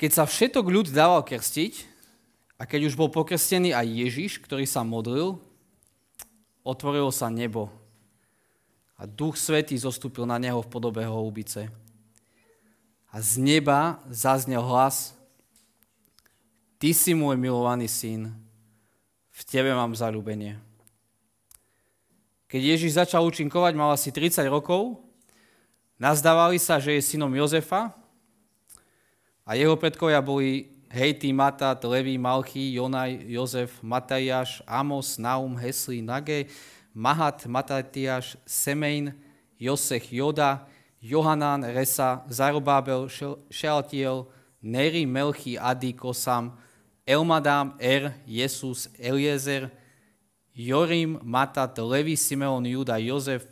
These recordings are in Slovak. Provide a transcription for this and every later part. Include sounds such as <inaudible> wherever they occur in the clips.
Keď sa všetok ľud dával krstiť, a keď už bol pokrstený aj Ježiš, ktorý sa modlil, otvorilo sa nebo. A Duch Svetý zostúpil na neho v podobe holubice. A z neba zaznel hlas, Ty si môj milovaný syn, v tebe mám zalúbenie. Keď Ježiš začal účinkovať, mal asi 30 rokov, nazdávali sa, že je synom Jozefa a jeho predkovia boli Hejty, Matat, Levi, Malchy, Jonaj, Jozef, Matajáš, Amos, Naum, Hesli, Nage, Mahat, Matatiáš, Semein, Josech, Joda, Johanán, Resa, Zarobábel, Šealtiel, Neri, Melchy, Adi, Kosam, Elmadám, Er, Jesus, Eliezer, Jorim, Matat, Levi, Simeon, Juda, Jozef,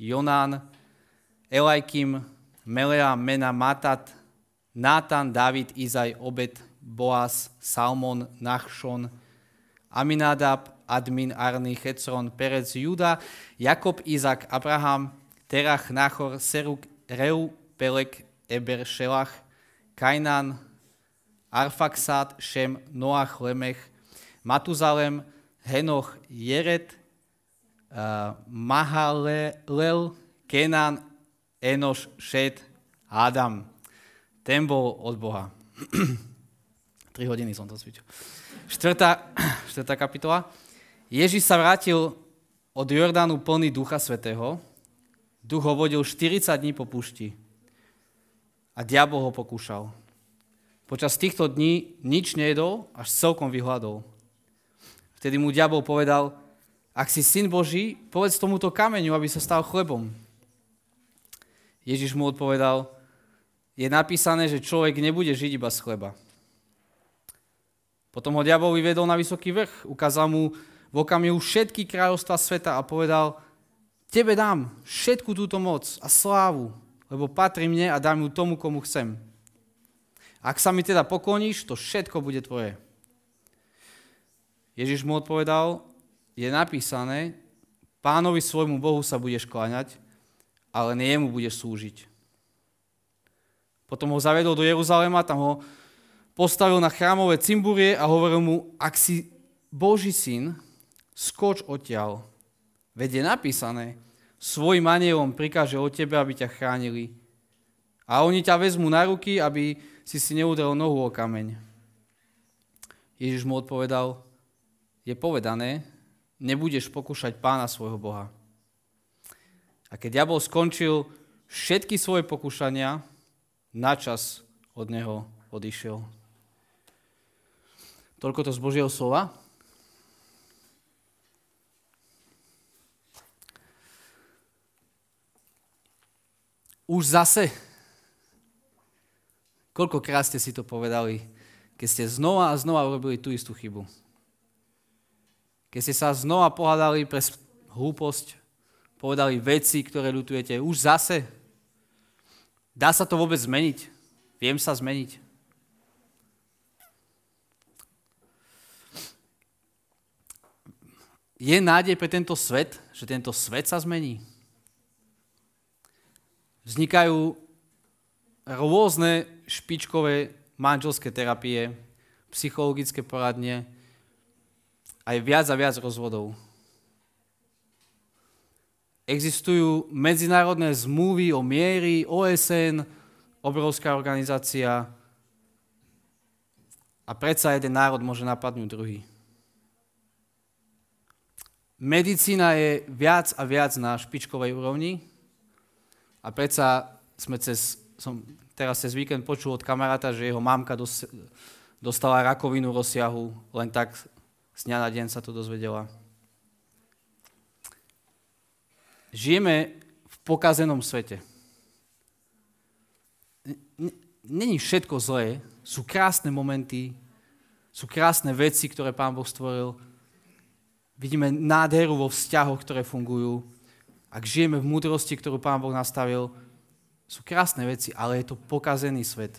Jonán, Elajkim, Melea, Mena, Matat, Nátan, David, Izaj, Obed, Boaz, Salmon, Nachšon, Aminadab, Admin, Arny, Hecron, Perec, Juda, Jakob, Izak, Abraham, Terach, Nachor, Seruk, Reu, Pelek, Eber, Šelach, Kainan, Arfaxat, Šem, Noach, Lemech, Matuzalem, Henoch, Jeret, uh, Mahalel, Kenan, Enoš, Šet, Adam. Ten bol od Boha. <clears throat> 3 hodiny som to cvičil. Štvrtá, <clears throat> štvrtá kapitola. Ježiš sa vrátil od Jordánu plný Ducha Svetého. Duch ho vodil 40 dní po púšti. A diabol ho pokúšal. Počas týchto dní nič nejedol, až celkom vyhľadol. Vtedy mu diabol povedal, ak si syn Boží, povedz tomuto kameňu, aby sa stal chlebom. Ježiš mu odpovedal, je napísané, že človek nebude žiť iba z chleba. Potom ho diabol vyvedol na vysoký vrch, ukázal mu v okamihu všetky kráľovstva sveta a povedal, tebe dám všetku túto moc a slávu, lebo patrí mne a dám ju tomu, komu chcem. Ak sa mi teda pokloníš, to všetko bude tvoje. Ježiš mu odpovedal, je napísané, pánovi svojmu Bohu sa budeš kláňať, ale nie jemu budeš slúžiť. Potom ho zavedol do Jeruzalema, tam ho postavil na chrámové cimburie a hovoril mu, ak si Boží syn, skoč odtiaľ. Veď je napísané, svojim anielom prikáže o tebe, aby ťa chránili. A oni ťa vezmú na ruky, aby si si neudrel nohu o kameň. Ježiš mu odpovedal, je povedané, nebudeš pokúšať pána svojho Boha. A keď diabol skončil všetky svoje pokúšania, načas od neho odišiel. Toľko to z Božieho slova. Už zase Koľkokrát ste si to povedali, keď ste znova a znova urobili tú istú chybu. Keď ste sa znova pohľadali pre hlúposť, povedali veci, ktoré ľutujete, už zase. Dá sa to vôbec zmeniť? Viem sa zmeniť? Je nádej pre tento svet, že tento svet sa zmení? Vznikajú rôzne špičkové manželské terapie, psychologické poradne, aj viac a viac rozvodov. Existujú medzinárodné zmluvy o miery, OSN, obrovská organizácia a predsa jeden národ môže napadnúť druhý. Medicína je viac a viac na špičkovej úrovni a predsa sme cez som teraz cez víkend počul od kamaráta, že jeho mamka dos, dostala rakovinu rozsiahu, len tak z dňa na deň sa to dozvedela. Žijeme v pokazenom svete. Není všetko zlé, sú krásne momenty, sú krásne veci, ktoré Pán Boh stvoril. Vidíme nádheru vo vzťahoch, ktoré fungujú. Ak žijeme v múdrosti, ktorú Pán Boh nastavil, sú krásne veci, ale je to pokazený svet.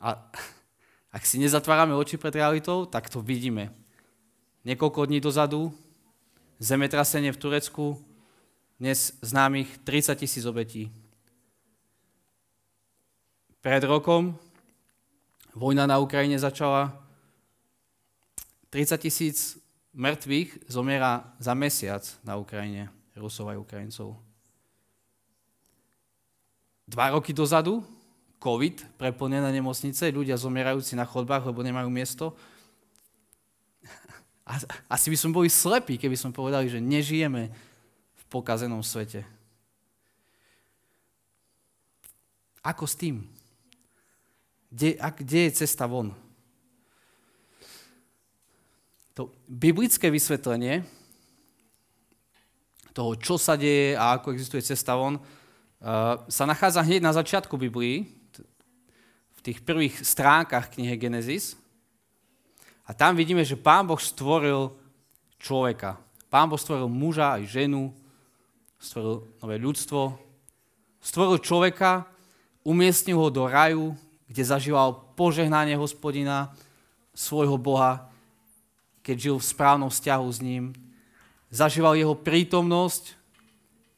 A <laughs> ak si nezatvárame oči pred realitou, tak to vidíme. Niekoľko dní dozadu, zemetrasenie v Turecku, dnes známych 30 tisíc obetí. pred rokom. Vojna na Ukrajine začala. 30 tisíc mŕtvych zomiera za mesiac na Ukrajine, Rusov aj Ukrajincov. Dva roky dozadu, COVID, preplnené nemocnice, ľudia zomierajúci na chodbách, lebo nemajú miesto. Asi by sme boli slepí, keby sme povedali, že nežijeme v pokazenom svete. Ako s tým? Kde, a kde je cesta von? To biblické vysvetlenie toho, čo sa deje a ako existuje cesta von, uh, sa nachádza hneď na začiatku Biblii, v tých prvých stránkach knihy Genesis. A tam vidíme, že Pán Boh stvoril človeka. Pán Boh stvoril muža aj ženu, stvoril nové ľudstvo, stvoril človeka, umiestnil ho do raju, kde zažíval požehnanie hospodina, svojho Boha, keď žil v správnom vzťahu s ním. Zažíval jeho prítomnosť,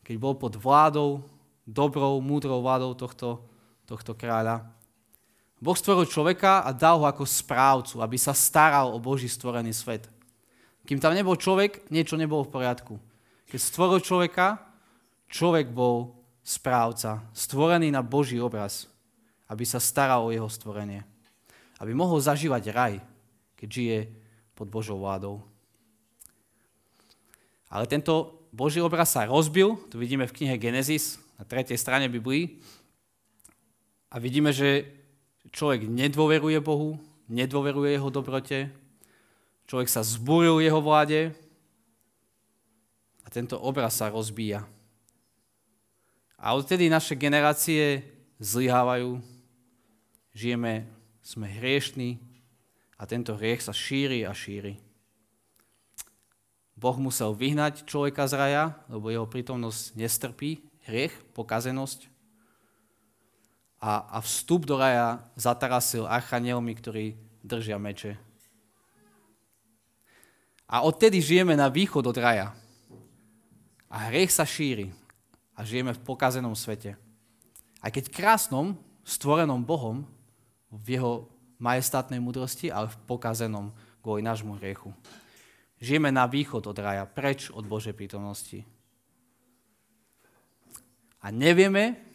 keď bol pod vládou, dobrou, múdrou vládou tohto, tohto kráľa. Boh stvoril človeka a dal ho ako správcu, aby sa staral o Boží stvorený svet. Kým tam nebol človek, niečo nebolo v poriadku. Keď stvoril človeka, človek bol správca, stvorený na Boží obraz aby sa staral o jeho stvorenie. Aby mohol zažívať raj, keď žije pod Božou vládou. Ale tento Boží obraz sa rozbil, to vidíme v knihe Genesis, na tretej strane Biblii. A vidíme, že človek nedôveruje Bohu, nedôveruje jeho dobrote, človek sa zbúril jeho vláde a tento obraz sa rozbíja. A odtedy naše generácie zlyhávajú, žijeme, sme hriešní a tento hriech sa šíri a šíri. Boh musel vyhnať človeka z raja, lebo jeho prítomnosť nestrpí hriech, pokazenosť. A, a vstup do raja zatarasil archanielmi, ktorí držia meče. A odtedy žijeme na východ od raja. A hriech sa šíri. A žijeme v pokazenom svete. Aj keď krásnom, stvorenom Bohom, v jeho majestátnej múdrosti, ale v pokazenom kvôli nášmu hriechu. Žijeme na východ od raja, preč od Božej prítomnosti. A nevieme,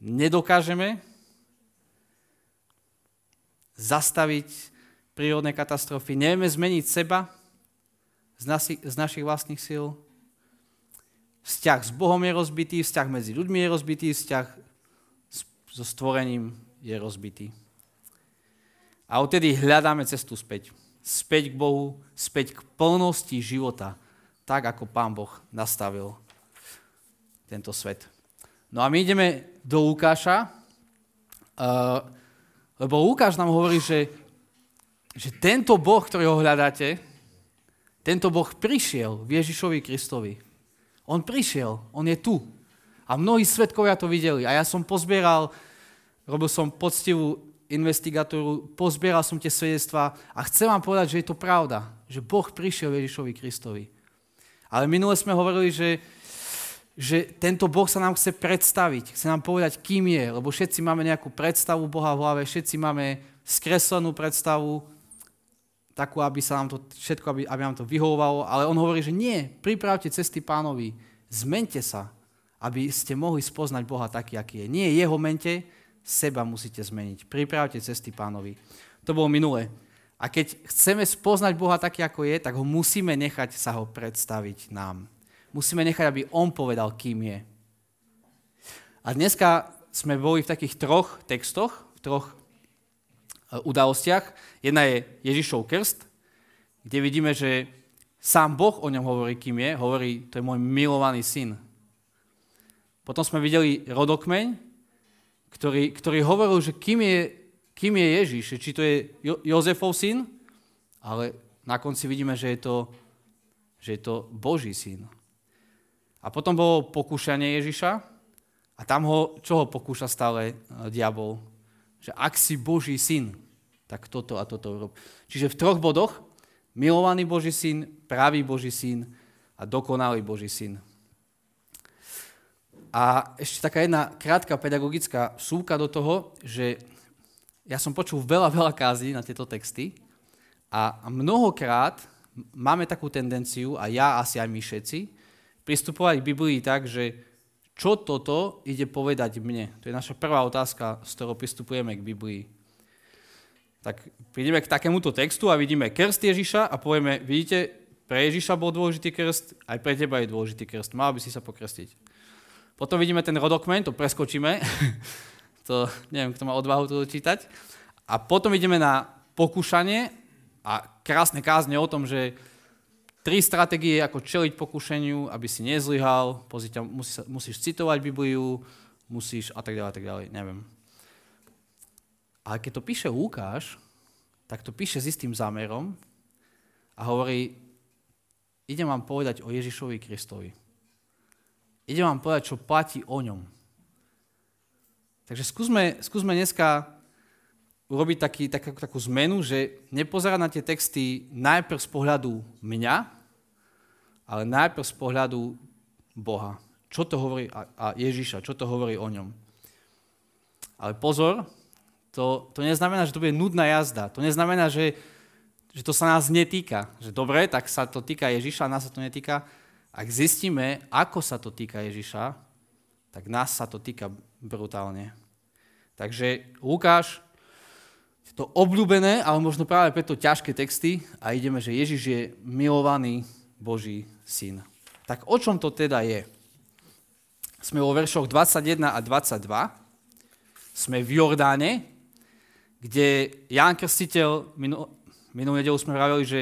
nedokážeme zastaviť prírodné katastrofy, nevieme zmeniť seba z, nasi, z našich vlastných síl. Vzťah s Bohom je rozbitý, vzťah medzi ľuďmi je rozbitý, vzťah so stvorením je rozbitý. A odtedy hľadáme cestu späť. Späť k Bohu, späť k plnosti života, tak ako Pán Boh nastavil tento svet. No a my ideme do Lukáša, uh, lebo Lukáš nám hovorí, že, že tento Boh, ktorý ho hľadáte, tento Boh prišiel v Ježišovi Kristovi. On prišiel, on je tu. A mnohí svetkovia to videli. A ja som pozbieral robil som poctivú investigatúru, pozbieral som tie svedectvá a chcem vám povedať, že je to pravda, že Boh prišiel Ježišovi Kristovi. Ale minule sme hovorili, že, že tento Boh sa nám chce predstaviť, chce nám povedať, kým je, lebo všetci máme nejakú predstavu Boha v hlave, všetci máme skreslenú predstavu, takú, aby sa nám to všetko, aby, aby nám to vyhovovalo, ale on hovorí, že nie, pripravte cesty pánovi, zmente sa, aby ste mohli spoznať Boha taký, aký je. Nie jeho mente, seba musíte zmeniť. Pripravte cesty pánovi. To bolo minulé. A keď chceme spoznať Boha taký, ako je, tak ho musíme nechať sa ho predstaviť nám. Musíme nechať, aby on povedal, kým je. A dneska sme boli v takých troch textoch, v troch e, udalostiach. Jedna je Ježišov krst, kde vidíme, že sám Boh o ňom hovorí, kým je. Hovorí, to je môj milovaný syn. Potom sme videli rodokmeň, ktorý, ktorý hovoril, že kým je, kým je Ježiš, či to je jo- Jozefov syn, ale na konci vidíme, že je to, že je to Boží syn. A potom bolo pokúšanie Ježiša a tam ho, čo ho pokúša stále e, diabol? Že ak si Boží syn, tak toto a toto urob. Čiže v troch bodoch milovaný Boží syn, pravý Boží syn a dokonalý Boží syn. A ešte taká jedna krátka pedagogická súka do toho, že ja som počul veľa, veľa kází na tieto texty a mnohokrát máme takú tendenciu, a ja asi aj my všetci, pristupovať k Biblii tak, že čo toto ide povedať mne? To je naša prvá otázka, s ktorou pristupujeme k Biblii. Tak prídeme k takémuto textu a vidíme krst Ježiša a povieme, vidíte, pre Ježiša bol dôležitý krst, aj pre teba je dôležitý krst, mal by si sa pokrstiť. Potom vidíme ten rodokmen, to preskočíme, <laughs> to neviem, kto má odvahu to čítať. A potom ideme na pokúšanie a krásne kázne o tom, že tri stratégie, ako čeliť pokušeniu, aby si nezlyhal, pozrite, musíš, musíš citovať Bibliu, musíš a tak ďalej, a tak ďalej, neviem. Ale keď to píše Lukáš, tak to píše s istým zámerom a hovorí, idem vám povedať o Ježišovi Kristovi. Idem vám povedať, čo platí o ňom. Takže skúsme, skúsme dneska urobiť taký, takú, takú zmenu, že nepozerať na tie texty najprv z pohľadu mňa, ale najprv z pohľadu Boha. Čo to hovorí a, a Ježiša, čo to hovorí o ňom. Ale pozor, to, to neznamená, že to bude nudná jazda. To neznamená, že že to sa nás netýka. Že dobre, tak sa to týka Ježiša, nás sa to netýka. Ak zistíme, ako sa to týka Ježiša, tak nás sa to týka brutálne. Takže Lukáš, je to obľúbené, ale možno práve preto ťažké texty a ideme, že Ježiš je milovaný Boží syn. Tak o čom to teda je? Sme vo veršoch 21 a 22. Sme v Jordáne, kde Ján Krstiteľ Minulú nedelu sme hovorili, že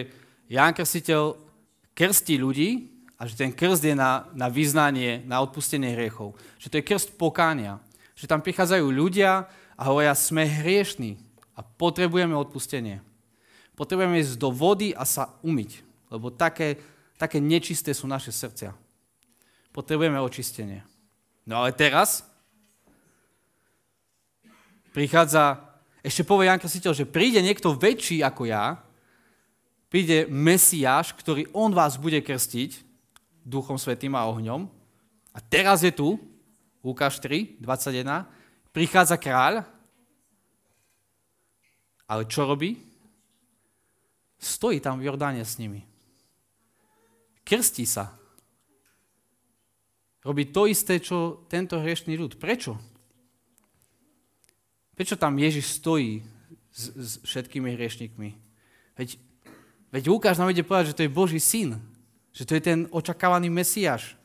Ján Krstiteľ krstí ľudí a že ten krst je na, na vyznanie, na odpustenie hriechov. Že to je krst pokánia. Že tam prichádzajú ľudia a hovoria, sme hriešní a potrebujeme odpustenie. Potrebujeme ísť do vody a sa umyť, lebo také, také nečisté sú naše srdcia. Potrebujeme očistenie. No ale teraz prichádza ešte povie Jan Krstiteľ, že príde niekto väčší ako ja, príde Mesiáš, ktorý on vás bude krstiť Duchom Svetým a ohňom. A teraz je tu, Lukáš 3, 21, prichádza kráľ, ale čo robí? Stojí tam v Jordáne s nimi. Krstí sa. Robí to isté, čo tento hriešný ľud. Prečo? Prečo tam Ježiš stojí s, s všetkými hriešnikmi? Veď, veď Lukáš nám ide povedať, že to je Boží syn. Že to je ten očakávaný Mesiáš.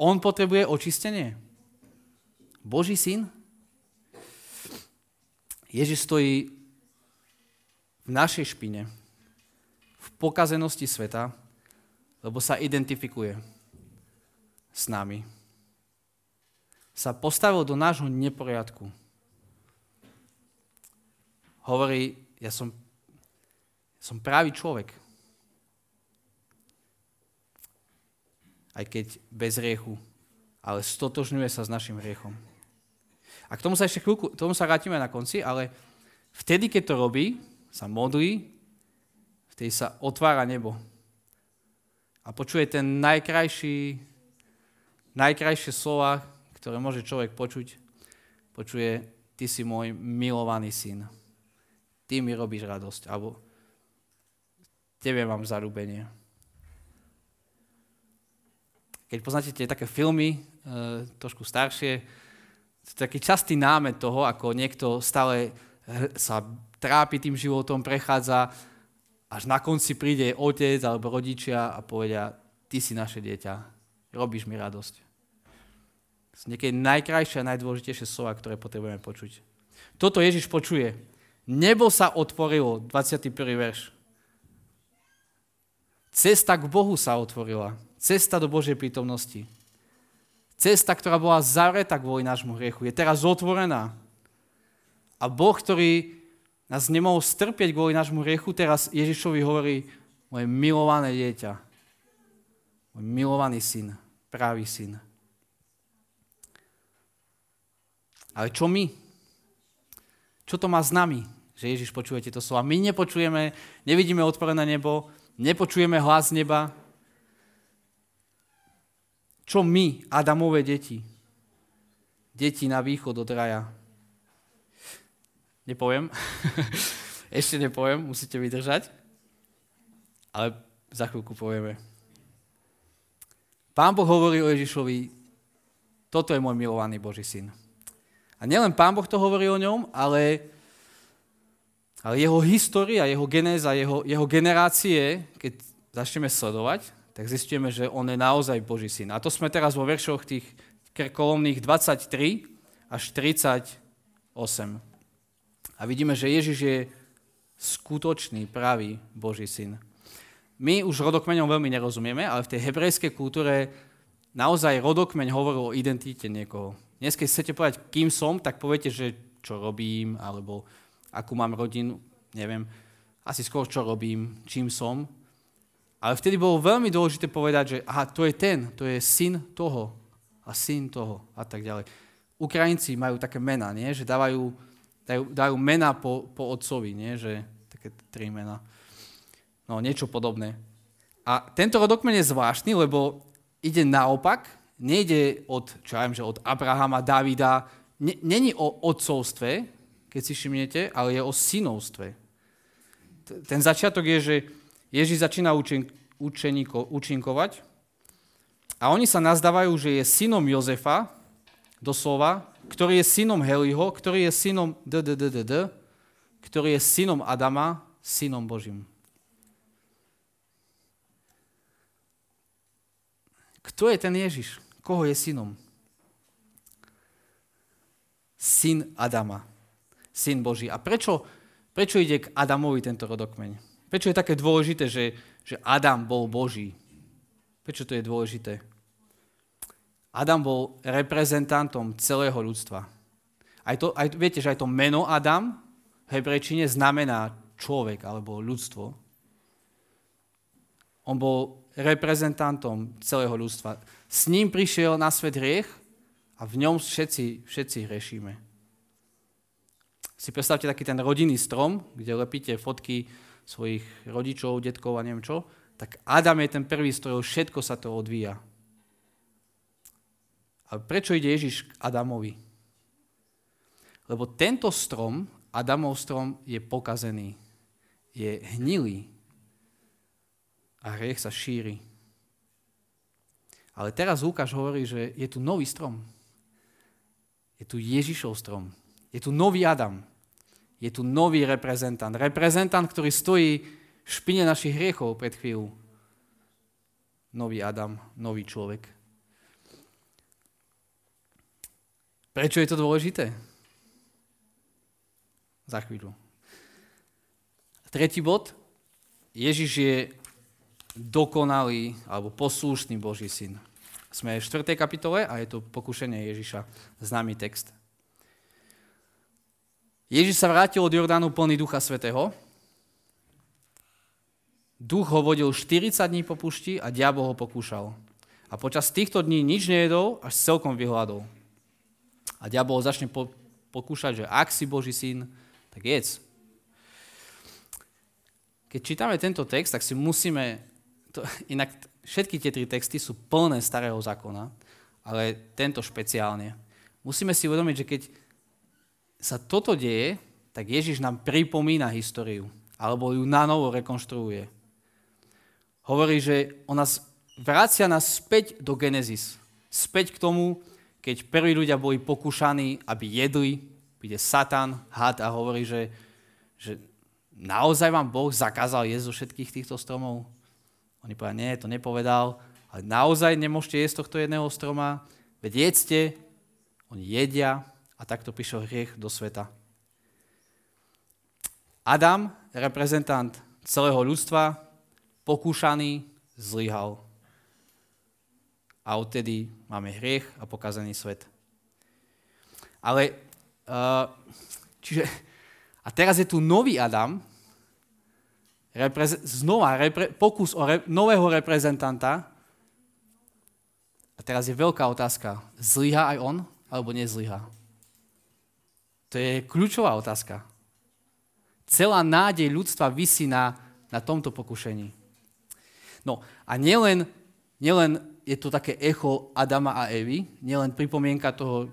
On potrebuje očistenie. Boží syn? Ježiš stojí v našej špine, v pokazenosti sveta, lebo sa identifikuje s nami sa postavil do nášho neporiadku. Hovorí, ja som, som pravý človek. Aj keď bez riechu, ale stotožňuje sa s našim riechom. A k tomu sa ešte chvíľku, tomu sa vrátime na konci, ale vtedy, keď to robí, sa modlí, vtedy sa otvára nebo. A počuje ten najkrajší, najkrajšie slova, ktoré môže človek počuť, počuje, ty si môj milovaný syn. Ty mi robíš radosť. Alebo tebe mám zarúbenie. Keď poznáte tie také filmy, e, trošku staršie, taký častý námet toho, ako niekto stále sa trápi tým životom, prechádza, až na konci príde otec alebo rodičia a povedia, ty si naše dieťa, robíš mi radosť. Sú niekedy najkrajšie a najdôležitejšie slova, ktoré potrebujeme počuť. Toto Ježiš počuje. Nebo sa otvorilo, 21. verš. Cesta k Bohu sa otvorila. Cesta do Božej prítomnosti. Cesta, ktorá bola zavretá kvôli nášmu hriechu, je teraz otvorená. A Boh, ktorý nás nemohol strpieť kvôli nášmu hriechu, teraz Ježišovi hovorí, moje milované dieťa, môj milovaný syn, pravý syn. Ale čo my? Čo to má s nami, že Ježiš počuje tieto slova? My nepočujeme, nevidíme otvorené nebo, nepočujeme hlas neba, Čo my, Adamové deti? Deti na východ od raja. Nepoviem. <laughs> Ešte nepoviem, musíte vydržať. Ale za chvíľku povieme. Pán Boh hovorí o Ježišovi, toto je môj milovaný Boží syn. A nielen Pán Boh to hovorí o ňom, ale, ale jeho história, jeho genéza, jeho, jeho generácie, keď začneme sledovať, tak zistíme, že on je naozaj Boží syn. A to sme teraz vo veršoch tých kolomných 23 až 38. A vidíme, že Ježiš je skutočný, pravý Boží syn. My už rodokmeňom veľmi nerozumieme, ale v tej hebrejskej kultúre naozaj rodokmeň hovoril o identite niekoho. Dnes, keď chcete povedať, kým som, tak poviete, že čo robím, alebo akú mám rodinu, neviem, asi skôr čo robím, čím som. Ale vtedy bolo veľmi dôležité povedať, že aha, to je ten, to je syn toho a syn toho a tak ďalej. Ukrajinci majú také mená, nie? že dávajú, dajú, dajú mená po, po otcovi, nie? že také tri mená. No, niečo podobné. A tento rodokmen je zvláštny, lebo ide naopak, nejde od, čo ja viem, že od Abrahama, Davida, není o otcovstve, keď si všimnete, ale je o synovstve. Ten začiatok je, že Ježiš začína učen, učeníko, učinkovať a oni sa nazdávajú, že je synom Jozefa, doslova, ktorý je synom Heliho, ktorý je synom DDDD, ktorý je synom Adama, synom Božím. Kto je ten Ježiš? Koho je synom? Syn Adama. Syn Boží. A prečo, prečo ide k Adamovi tento rodokmeň? Prečo je také dôležité, že, že Adam bol Boží? Prečo to je dôležité? Adam bol reprezentantom celého ľudstva. Aj to, aj, viete, že aj to meno Adam v hebrejčine znamená človek alebo ľudstvo. On bol reprezentantom celého ľudstva. S ním prišiel na svet hriech a v ňom všetci, všetci hriešíme. Si predstavte taký ten rodinný strom, kde lepíte fotky svojich rodičov, detkov a neviem čo, tak Adam je ten prvý, z ktorého všetko sa to odvíja. Ale prečo ide Ježiš k Adamovi? Lebo tento strom, Adamov strom, je pokazený. Je hnilý. A hriech sa šíri. Ale teraz Lukáš hovorí, že je tu nový strom. Je tu Ježišov strom. Je tu nový Adam. Je tu nový reprezentant. Reprezentant, ktorý stojí v špine našich hriechov pred chvíľu. Nový Adam, nový človek. Prečo je to dôležité? Za chvíľu. Tretí bod. Ježiš je dokonalý alebo poslušný Boží syn. Sme v 4. kapitole a je to pokušenie Ježiša, známy text. Ježiš sa vrátil od Jordánu plný Ducha Svetého. Duch ho vodil 40 dní po pušti a diabol ho pokúšal. A počas týchto dní nič nejedol, až celkom vyhľadol. A diabol ho začne po, pokúšať, že ak si Boží syn, tak jedz. Keď čítame tento text, tak si musíme, to, <laughs> inak všetky tie tri texty sú plné starého zákona, ale tento špeciálne. Musíme si uvedomiť, že keď sa toto deje, tak Ježiš nám pripomína históriu, alebo ju na novo rekonštruuje. Hovorí, že on nás vracia nás späť do Genesis. Späť k tomu, keď prví ľudia boli pokúšaní, aby jedli, príde Satan, had a hovorí, že, že naozaj vám Boh zakázal jesť zo všetkých týchto stromov? Oni povedali, nie, to nepovedal, ale naozaj nemôžete jesť tohto jedného stroma, veď jedzte, oni jedia a takto prišiel hriech do sveta. Adam, reprezentant celého ľudstva, pokúšaný, zlyhal. A odtedy máme hriech a pokazený svet. Ale, uh, čiže, a teraz je tu nový Adam, repreze- znova repre- pokus o re- nového reprezentanta. A teraz je veľká otázka. Zlyha aj on, alebo nezlyha? To je kľúčová otázka. Celá nádej ľudstva vysí na, na tomto pokušení. No a nielen nielen je to také echo Adama a Evy, nielen pripomienka toho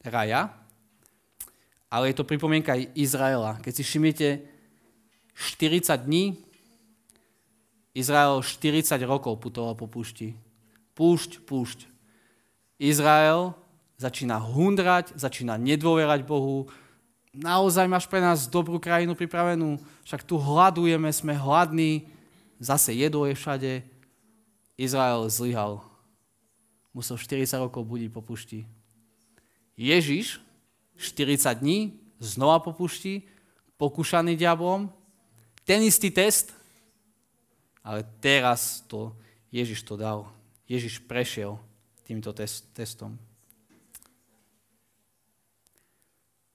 raja, ale je to pripomienka aj Izraela. Keď si všimnete, 40 dní Izrael 40 rokov putoval po púšti. Púšť, púšť. Izrael začína hundrať, začína nedôverať Bohu. Naozaj máš pre nás dobrú krajinu pripravenú, však tu hľadujeme, sme hladní, zase jedlo je všade. Izrael zlyhal. Musel 40 rokov budiť po pušti. Ježiš 40 dní znova po pušti, pokúšaný diablom, ten istý test, ale teraz to Ježiš to dal. Ježiš prešiel týmto test, testom.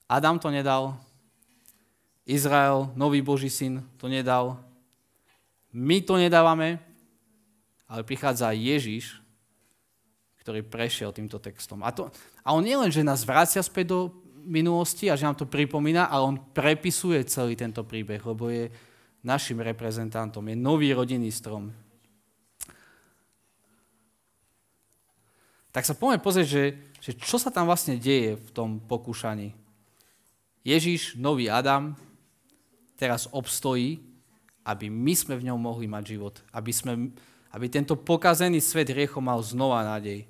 Adam to nedal, Izrael, nový Boží syn, to nedal. My to nedávame, ale prichádza Ježiš, ktorý prešiel týmto textom. A, to, a on nie len, že nás vracia späť do minulosti a že nám to pripomína, ale on prepisuje celý tento príbeh, lebo je našim reprezentantom, je nový rodinný strom. Tak sa poďme pozrieť, že, že čo sa tam vlastne deje v tom pokúšaní. Ježiš, nový Adam, teraz obstojí, aby my sme v ňom mohli mať život. Aby, sme, aby tento pokazený svet hriechom mal znova nádej.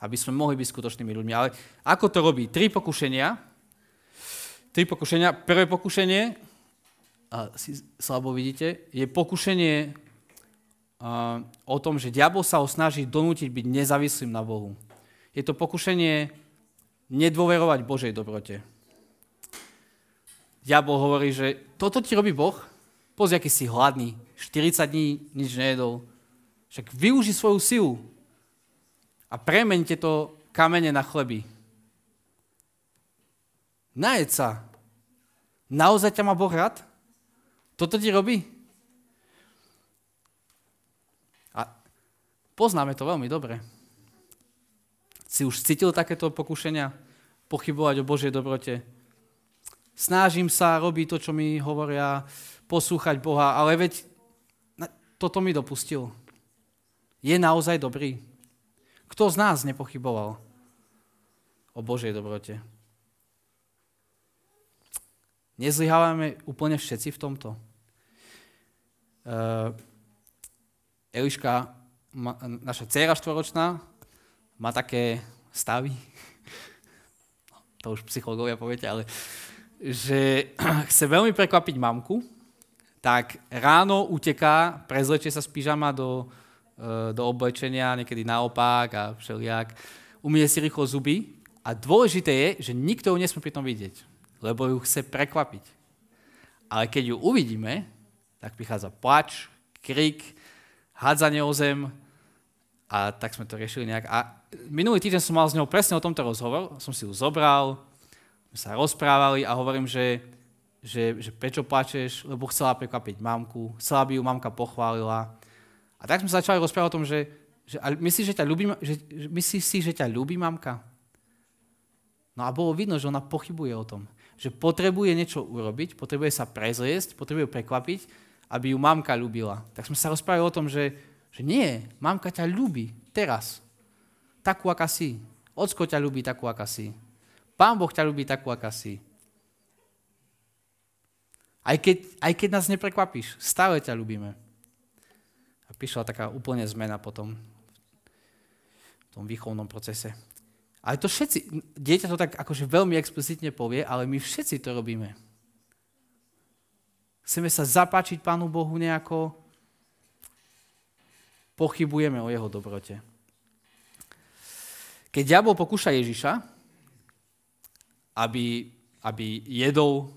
Aby sme mohli byť skutočnými ľuďmi. Ale ako to robí? Tri pokušenia. Tri pokušenia. Prvé pokušenie a si slabo vidíte, je pokušenie o tom, že diabol sa ho snaží donútiť byť nezávislým na Bohu. Je to pokušenie nedôverovať Božej dobrote. Diabol hovorí, že toto ti robí Boh, pozri, aký si hladný, 40 dní nič nejedol. Však využi svoju silu a premeňte to kamene na chleby. Najed sa. Naozaj ťa má Boh rád? Toto ti robí? A poznáme to veľmi dobre. Si už cítil takéto pokušenia? Pochybovať o Božej dobrote? Snažím sa robiť to, čo mi hovoria, poslúchať Boha, ale veď toto mi dopustil. Je naozaj dobrý? Kto z nás nepochyboval o Božej dobrote? Nezlyhávame úplne všetci v tomto. Uh, Eliška, ma, naša dcera štvoročná, má také stavy, <laughs> to už psychológovia poviete, ale že <clears throat> chce veľmi prekvapiť mamku, tak ráno uteká, prezlečie sa z pyžama do, uh, do oblečenia, niekedy naopak a všelijak, umie si rýchlo zuby a dôležité je, že nikto ju nesmie pri tom vidieť lebo ju chce prekvapiť. Ale keď ju uvidíme, tak prichádza plač, krik, hádzanie o zem a tak sme to riešili nejak. A minulý týždeň som mal s ňou presne o tomto rozhovor, som si ju zobral, sa rozprávali a hovorím, že, že, že prečo plačeš, lebo chcela prekvapiť mamku, chcela by ju mamka pochválila. A tak sme sa začali rozprávať o tom, že, že myslíš, že ťa ľúbi, že, myslíš si, že ťa ľúbi mamka? No a bolo vidno, že ona pochybuje o tom že potrebuje niečo urobiť, potrebuje sa prezliesť, potrebuje prekvapiť, aby ju mamka ľúbila. Tak sme sa rozprávali o tom, že, že nie, mamka ťa ľúbi teraz. Takú, aká si. Ocko ťa ľúbi takú, aká si. Pán Boh ťa ľúbi takú, aká si. Aj keď, aj keď nás neprekvapíš, stále ťa ľúbime. A prišla taká úplne zmena potom v tom výchovnom procese. Ale to všetci, dieťa to tak akože veľmi explicitne povie, ale my všetci to robíme. Chceme sa zapáčiť Pánu Bohu nejako, pochybujeme o jeho dobrote. Keď diabol pokúša Ježiša, aby, aby jedol,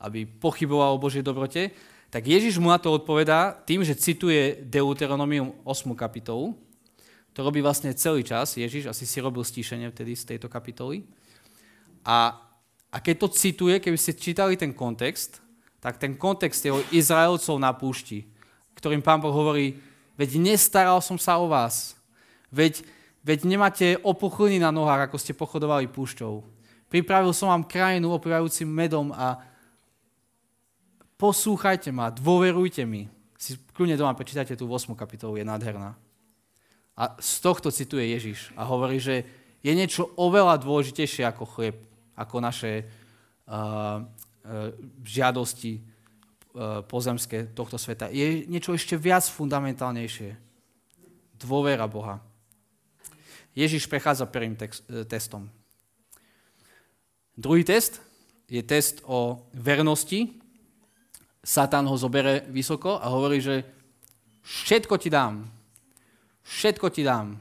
aby pochyboval o Božej dobrote, tak Ježiš mu na to odpovedá tým, že cituje Deuteronomium 8. kapitolu, to robí vlastne celý čas. Ježiš asi si robil stíšenie vtedy z tejto kapitoly. A, a keď to cituje, keby ste čítali ten kontext, tak ten kontext je o Izraelcov na púšti, ktorým pán Boh hovorí, veď nestaral som sa o vás, veď, veď nemáte opuchliny na nohách, ako ste pochodovali púšťou. Pripravil som vám krajinu opívajúcim medom a poslúchajte ma, dôverujte mi. Si kľudne doma prečítajte tú 8. kapitolu, je nádherná. A z tohto cituje Ježiš a hovorí, že je niečo oveľa dôležitejšie ako chlieb, ako naše uh, uh, žiadosti uh, pozemské tohto sveta. Je niečo ešte viac fundamentálnejšie. Dôvera Boha. Ježiš prechádza prvým text, testom. Druhý test je test o vernosti. Satan ho zobere vysoko a hovorí, že všetko ti dám. Všetko ti dám.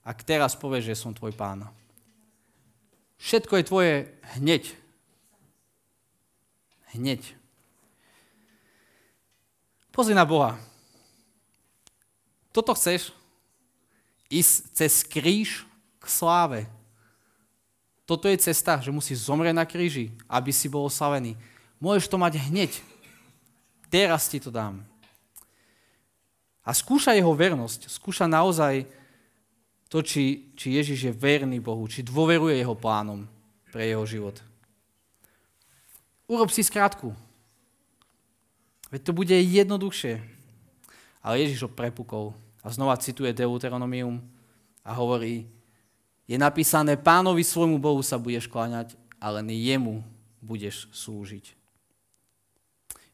Ak teraz povieš, že som tvoj pán. Všetko je tvoje hneď. Hneď. Pozri na Boha. Toto chceš? Ísť cez kríž k sláve. Toto je cesta, že musíš zomrieť na kríži, aby si bol oslavený. Môžeš to mať hneď. Teraz ti to dám. A skúša jeho vernosť. Skúša naozaj to, či, či Ježiš je verný Bohu, či dôveruje jeho plánom pre jeho život. Urob si skrátku. Veď to bude jednoduchšie. Ale Ježiš ho prepukol. A znova cituje Deuteronomium a hovorí, je napísané, pánovi svojmu Bohu sa budeš kláňať, ale jemu budeš slúžiť.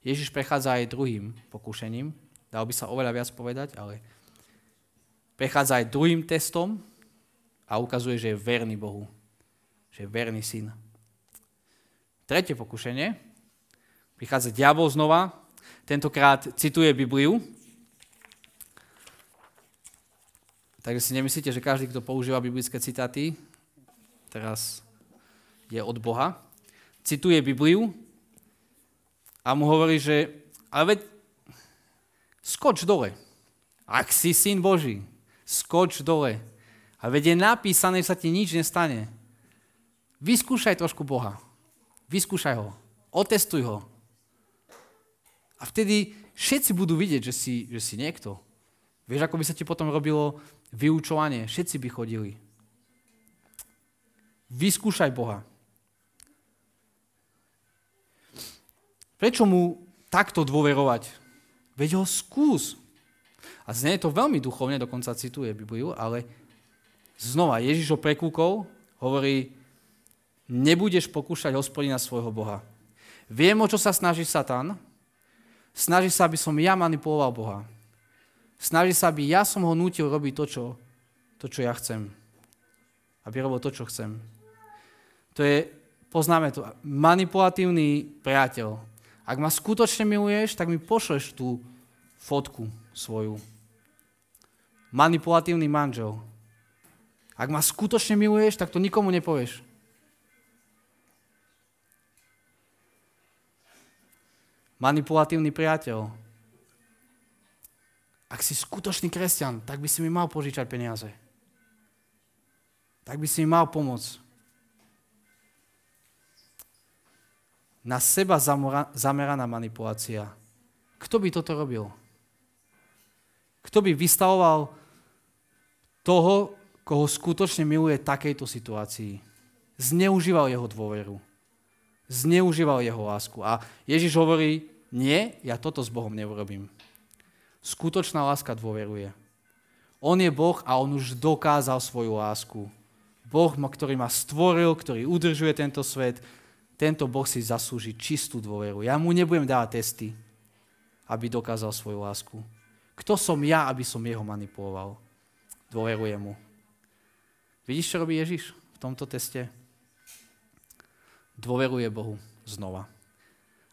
Ježiš prechádza aj druhým pokušením. Dal by sa oveľa viac povedať, ale prechádza aj druhým testom a ukazuje, že je verný Bohu. Že je verný syn. Tretie pokušenie. Prichádza diabol znova. Tentokrát cituje Bibliu Takže si nemyslíte, že každý, kto používa biblické citáty, teraz je od Boha. Cituje Bibliu a mu hovorí, že ale veď skoč dole. Ak si syn Boží, skoč dole. A veď je napísané, že sa ti nič nestane. Vyskúšaj trošku Boha. Vyskúšaj ho. Otestuj ho. A vtedy všetci budú vidieť, že si, že si niekto. Vieš, ako by sa ti potom robilo vyučovanie, všetci by chodili. Vyskúšaj Boha. Prečo mu takto dôverovať? Veď ho skús. A znie to veľmi duchovne, dokonca cituje Bibliu, ale znova Ježiš ho prekúkol, hovorí, nebudeš pokúšať hospodina svojho Boha. Viem, o čo sa snaží Satan. Snaží sa, aby som ja manipuloval Boha. Snaží sa, aby ja som ho nútil robiť to, čo, to, čo ja chcem. Aby robil to, čo chcem. To je, poznáme to, manipulatívny priateľ. Ak ma skutočne miluješ, tak mi pošleš tú fotku svoju. Manipulatívny manžel. Ak ma skutočne miluješ, tak to nikomu nepovieš. Manipulatívny priateľ ak si skutočný kresťan, tak by si mi mal požičať peniaze. Tak by si mi mal pomôcť. Na seba zameraná manipulácia. Kto by toto robil? Kto by vystavoval toho, koho skutočne miluje takejto situácii? Zneužíval jeho dôveru. Zneužíval jeho lásku. A Ježiš hovorí, nie, ja toto s Bohom neurobím. Skutočná láska dôveruje. On je Boh a on už dokázal svoju lásku. Boh, ktorý ma stvoril, ktorý udržuje tento svet, tento Boh si zaslúži čistú dôveru. Ja mu nebudem dávať testy, aby dokázal svoju lásku. Kto som ja, aby som jeho manipuloval? Dôverujem mu. Vidíš, čo robí Ježiš v tomto teste? Dôveruje Bohu znova.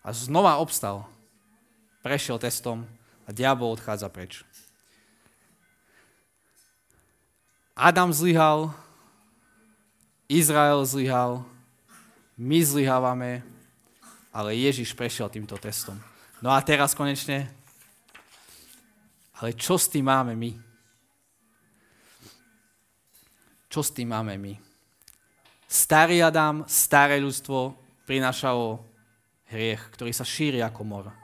A znova obstal. Prešiel testom, a diabol odchádza preč. Adam zlyhal, Izrael zlyhal, my zlyhávame, ale Ježiš prešiel týmto testom. No a teraz konečne, ale čo s tým máme my? Čo s tým máme my? Starý Adam, staré ľudstvo prinášalo hriech, ktorý sa šíri ako mor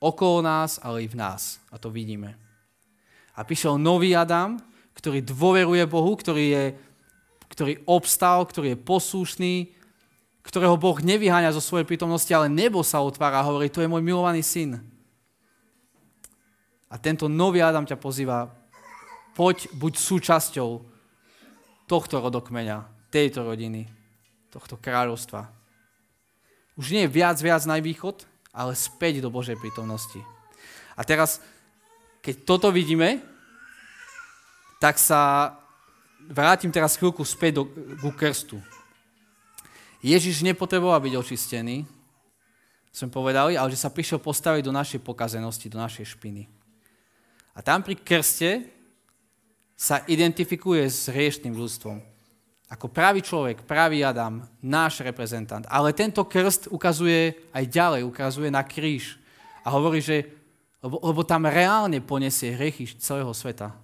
okolo nás, ale i v nás. A to vidíme. A prišiel nový Adam, ktorý dôveruje Bohu, ktorý, je, ktorý obstal, ktorý je poslušný, ktorého Boh nevyháňa zo svojej prítomnosti, ale nebo sa otvára a hovorí, to je môj milovaný syn. A tento nový Adam ťa pozýva, poď, buď súčasťou tohto rodokmeňa, tejto rodiny, tohto kráľovstva. Už nie je viac, viac na východ, ale späť do Božej prítomnosti. A teraz, keď toto vidíme, tak sa vrátim teraz chvíľku späť do, ku krstu. Ježiš nepotreboval byť očistený, sme povedali, ale že sa prišiel postaviť do našej pokazenosti, do našej špiny. A tam pri krste sa identifikuje s riešným ľudstvom. Ako pravý človek, pravý Adam, náš reprezentant. Ale tento krst ukazuje aj ďalej, ukazuje na kríž. A hovorí, že lebo, lebo tam reálne poniesie hriechy celého sveta.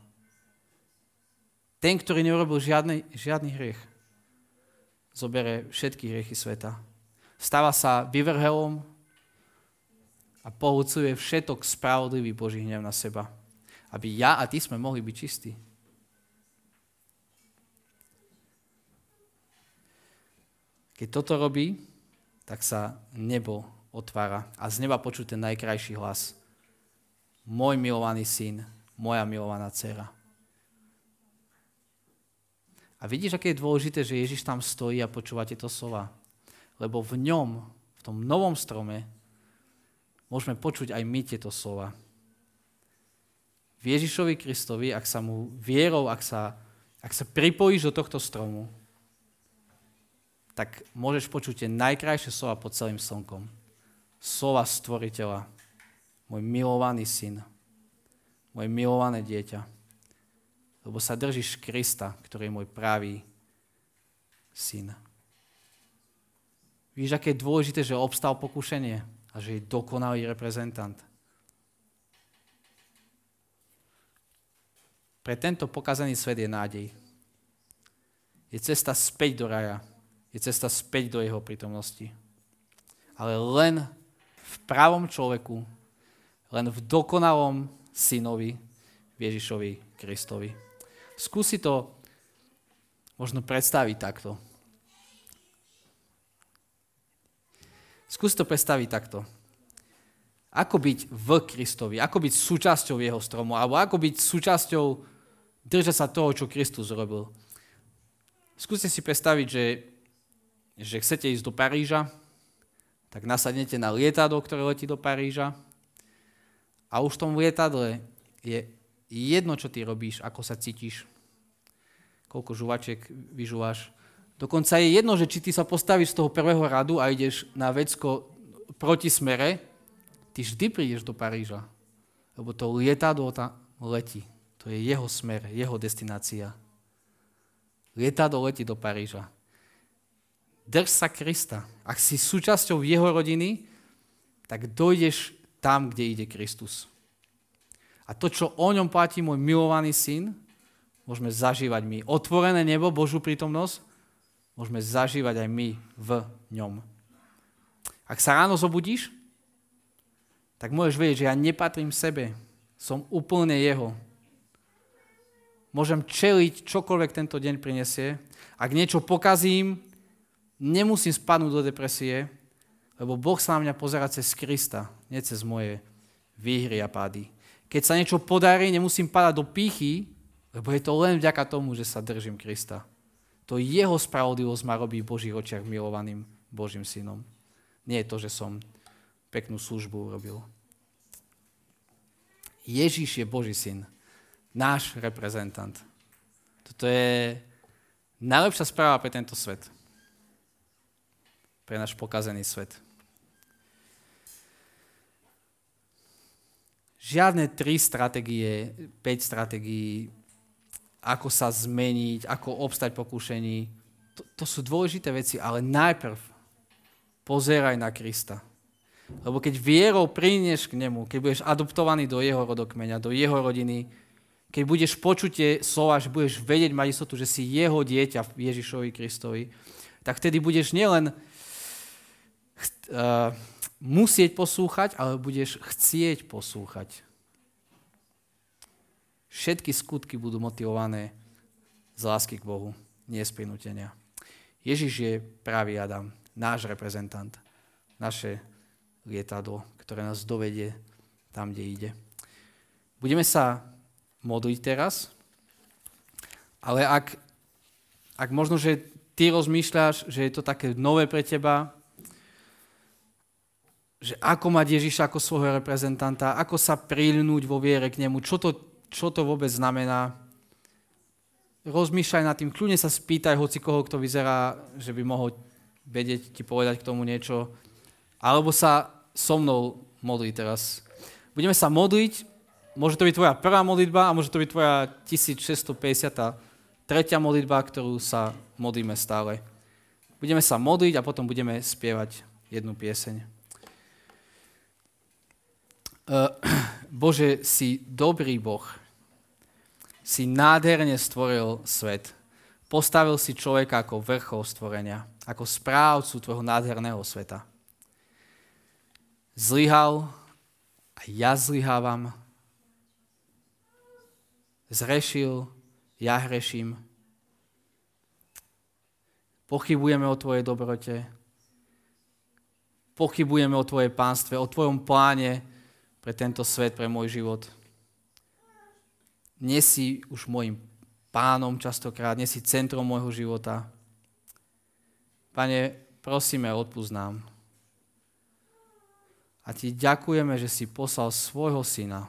Ten, ktorý neurobil žiadny, žiadny hriech, zobere všetky hriechy sveta. Stáva sa vyvrhelom a pohúcuje všetok spravodlivý Boží hnev na seba. Aby ja a ty sme mohli byť čistí. Keď toto robí, tak sa nebo otvára a z neba počuť ten najkrajší hlas. Môj milovaný syn, moja milovaná dcera. A vidíš, aké je dôležité, že Ježiš tam stojí a počúva tieto slova. Lebo v ňom, v tom novom strome, môžeme počuť aj my tieto slova. V Ježišovi Kristovi, ak sa mu vierou, ak sa, ak sa pripojíš do tohto stromu, tak môžeš počuť tie najkrajšie slova pod celým slnkom. Slova stvoriteľa. Môj milovaný syn. Moje milované dieťa. Lebo sa držíš Krista, ktorý je môj pravý syn. Víš, aké je dôležité, že obstal pokušenie a že je dokonalý reprezentant. Pre tento pokazaný svet je nádej. Je cesta späť do raja je cesta späť do jeho prítomnosti. Ale len v pravom človeku, len v dokonalom synovi, Ježišovi Kristovi. Skúsi to možno predstaviť takto. Skúsi to predstaviť takto. Ako byť v Kristovi, ako byť súčasťou jeho stromu, alebo ako byť súčasťou držať sa toho, čo Kristus robil. Skúste si predstaviť, že že chcete ísť do Paríža, tak nasadnete na lietadlo, ktoré letí do Paríža a už v tom lietadle je jedno, čo ty robíš, ako sa cítiš, koľko žuvačiek vyžuváš. Dokonca je jedno, že či ty sa postavíš z toho prvého radu a ideš na vecko proti smere, ty vždy prídeš do Paríža. Lebo to lietadlo tam letí. To je jeho smer, jeho destinácia. Lietadlo letí do Paríža. Drž sa Krista. Ak si súčasťou jeho rodiny, tak dojdeš tam, kde ide Kristus. A to, čo o ňom platí môj milovaný syn, môžeme zažívať my. Otvorené nebo, Božú prítomnosť, môžeme zažívať aj my v ňom. Ak sa ráno zobudíš, tak môžeš vedieť, že ja nepatrím sebe. Som úplne jeho. Môžem čeliť čokoľvek tento deň prinesie. Ak niečo pokazím, nemusím spadnúť do depresie, lebo Boh sa na mňa pozera cez Krista, nie cez moje výhry a pády. Keď sa niečo podarí, nemusím padať do pýchy, lebo je to len vďaka tomu, že sa držím Krista. To jeho spravodlivosť ma robí v Božích očiach milovaným Božím synom. Nie je to, že som peknú službu urobil. Ježíš je Boží syn. Náš reprezentant. Toto je najlepšia správa pre tento svet pre náš pokazený svet. Žiadne tri stratégie, 5 stratégií, ako sa zmeniť, ako obstať pokušení, to, to sú dôležité veci, ale najprv pozeraj na Krista. Lebo keď vierou prídeš k nemu, keď budeš adoptovaný do jeho rodokmeňa, do jeho rodiny, keď budeš počutie slova, že budeš vedieť, mať istotu, že si jeho dieťa v Ježišovi Kristovi, tak vtedy budeš nielen uh, musieť poslúchať, ale budeš chcieť poslúchať. Všetky skutky budú motivované z lásky k Bohu, nie z prinútenia. Ježiš je pravý Adam, náš reprezentant, naše lietadlo, ktoré nás dovedie tam, kde ide. Budeme sa modliť teraz Ale ak, ak možno, že ty rozmýšľaš, že je to také nové pre teba, že ako mať Ježiša ako svojho reprezentanta, ako sa prilnúť vo viere k nemu, čo to, čo to vôbec znamená. Rozmýšľaj nad tým, kľudne sa spýtaj hoci koho, kto vyzerá, že by mohol vedieť ti povedať k tomu niečo. Alebo sa so mnou modli teraz. Budeme sa modliť, môže to byť tvoja prvá modlitba a môže to byť tvoja 1650 tretia modlitba, ktorú sa modlíme stále. Budeme sa modliť a potom budeme spievať jednu pieseň. Eh, <clears throat> Bože, si dobrý Boh. Si nádherne stvoril svet. Postavil si človeka ako vrchol stvorenia, ako správcu tvojho nádherného sveta. Zlyhal a ja zlyhávam. Zrešil ja hreším. Pochybujeme o Tvojej dobrote. Pochybujeme o Tvojej pánstve, o Tvojom pláne pre tento svet, pre môj život. Nie si už môjim pánom častokrát, nie si centrom môjho života. Pane, prosíme, odpúsť nám. A ti ďakujeme, že si poslal svojho syna,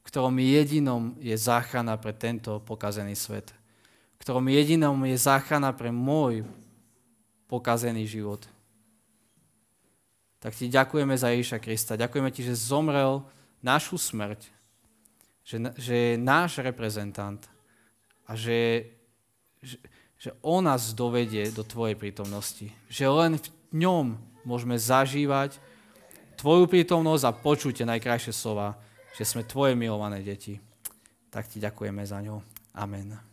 ktorom jedinom je záchrana pre tento pokazený svet. Ktorom jedinom je záchrana pre môj pokazený život. Tak ti ďakujeme za Ježiša Krista. Ďakujeme ti, že zomrel našu smrť. Že, že je náš reprezentant. A že, že, že on nás dovedie do tvojej prítomnosti. Že len v ňom môžeme zažívať tvoju prítomnosť a počuť najkrajšie slova že sme tvoje milované deti. Tak ti ďakujeme za ňo. Amen.